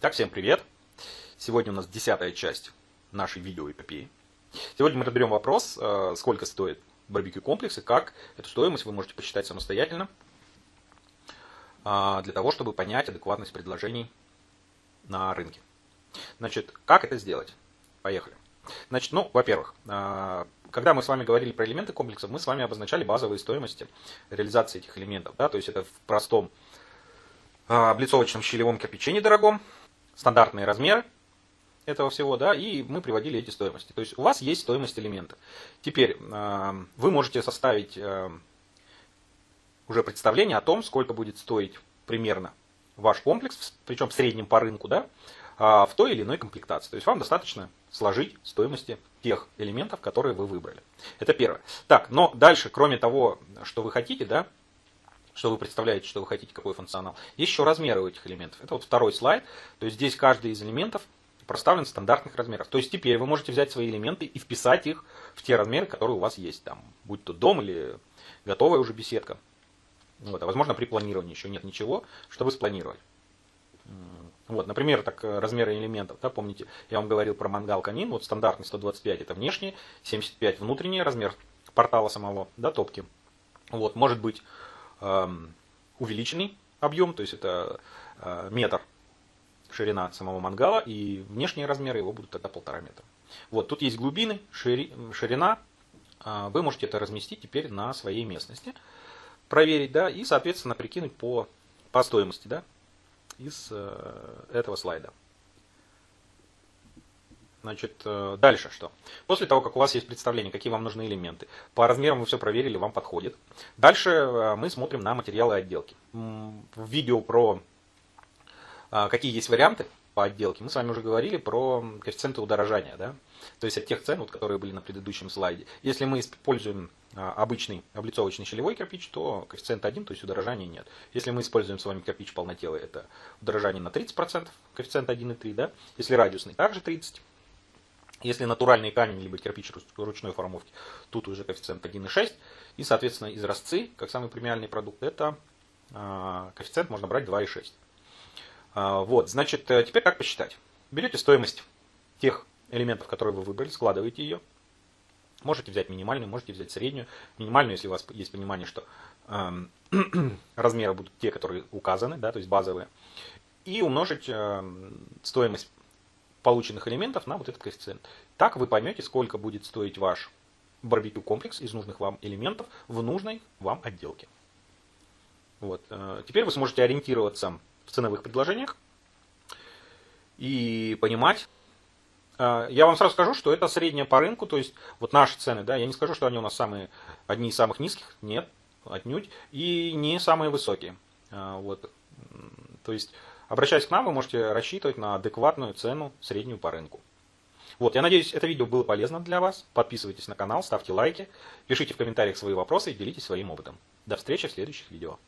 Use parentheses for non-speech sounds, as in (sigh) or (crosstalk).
Итак, всем привет! Сегодня у нас десятая часть нашей видеоэпопеи. Сегодня мы разберем вопрос, э, сколько стоит барбекю комплекс и как эту стоимость вы можете посчитать самостоятельно а, для того, чтобы понять адекватность предложений на рынке. Значит, как это сделать? Поехали. Значит, ну, во-первых, а, когда мы с вами говорили про элементы комплексов, мы с вами обозначали базовые стоимости реализации этих элементов. Да? То есть это в простом а, облицовочном щелевом кирпиче недорогом, стандартные размеры этого всего, да, и мы приводили эти стоимости. То есть у вас есть стоимость элемента. Теперь а, вы можете составить уже представление о том, сколько будет стоить примерно ваш комплекс, причем в среднем по рынку, да, а, в той или иной комплектации. То есть вам достаточно сложить стоимости тех элементов, которые вы выбрали. Это первое. Так, но дальше, кроме того, что вы хотите, да, что вы представляете, что вы хотите, какой функционал, есть еще размеры у этих элементов. Это вот второй слайд. То есть здесь каждый из элементов проставлен в стандартных размерах. То есть теперь вы можете взять свои элементы и вписать их в те размеры, которые у вас есть. Там, будь то дом или готовая уже беседка. Вот, а возможно при планировании еще нет ничего, чтобы спланировать. Вот, например, так, э, размеры элементов. Да, помните, я вам говорил про мангал камин. Вот стандартный 125 это внешний, 75 внутренний размер портала самого, да, топки. Вот, может быть увеличенный объем, то есть это э, метр ширина самого мангала, и внешние размеры его будут тогда полтора метра. Вот, тут есть глубины, шири, ширина, э, вы можете это разместить теперь на своей местности, проверить, да, и, соответственно, прикинуть по, по стоимости, да, из э, этого слайда. Значит, э, дальше что? После того, как у вас есть представление, какие вам нужны элементы, по размерам вы все проверили, вам подходит. Дальше э, мы смотрим на материалы отделки. В видео про какие есть варианты по отделке, мы с вами уже говорили про коэффициенты удорожания. Да? То есть от тех цен, вот, которые были на предыдущем слайде. Если мы используем обычный облицовочный щелевой кирпич, то коэффициент 1, то есть удорожания нет. Если мы используем с вами кирпич полнотелый, это удорожание на 30%, коэффициент 1,3, да? Если радиусный, также 30%. Если натуральный камень, либо кирпич ручной формовки, тут уже коэффициент 1,6. И, соответственно, изразцы, как самый премиальный продукт, это а, коэффициент можно брать 2,6. А, вот, значит, э, теперь как посчитать? Берете стоимость тех элементов, которые вы выбрали, складываете ее, Можете взять минимальную, можете взять среднюю. Минимальную, если у вас есть понимание, что э, (clears throat) размеры будут те, которые указаны, да, то есть базовые. И умножить э, стоимость полученных элементов на вот этот коэффициент. Так вы поймете, сколько будет стоить ваш барбекю комплекс из нужных вам элементов в нужной вам отделке. Вот. Э, теперь вы сможете ориентироваться в ценовых предложениях и понимать, а, я вам сразу скажу, что это средняя по рынку, то есть вот наши цены, да, я не скажу, что они у нас самые, одни из самых низких, нет, отнюдь, и не самые высокие. А, вот. То есть, обращаясь к нам, вы можете рассчитывать на адекватную цену среднюю по рынку. Вот, я надеюсь, это видео было полезно для вас. Подписывайтесь на канал, ставьте лайки, пишите в комментариях свои вопросы и делитесь своим опытом. До встречи в следующих видео.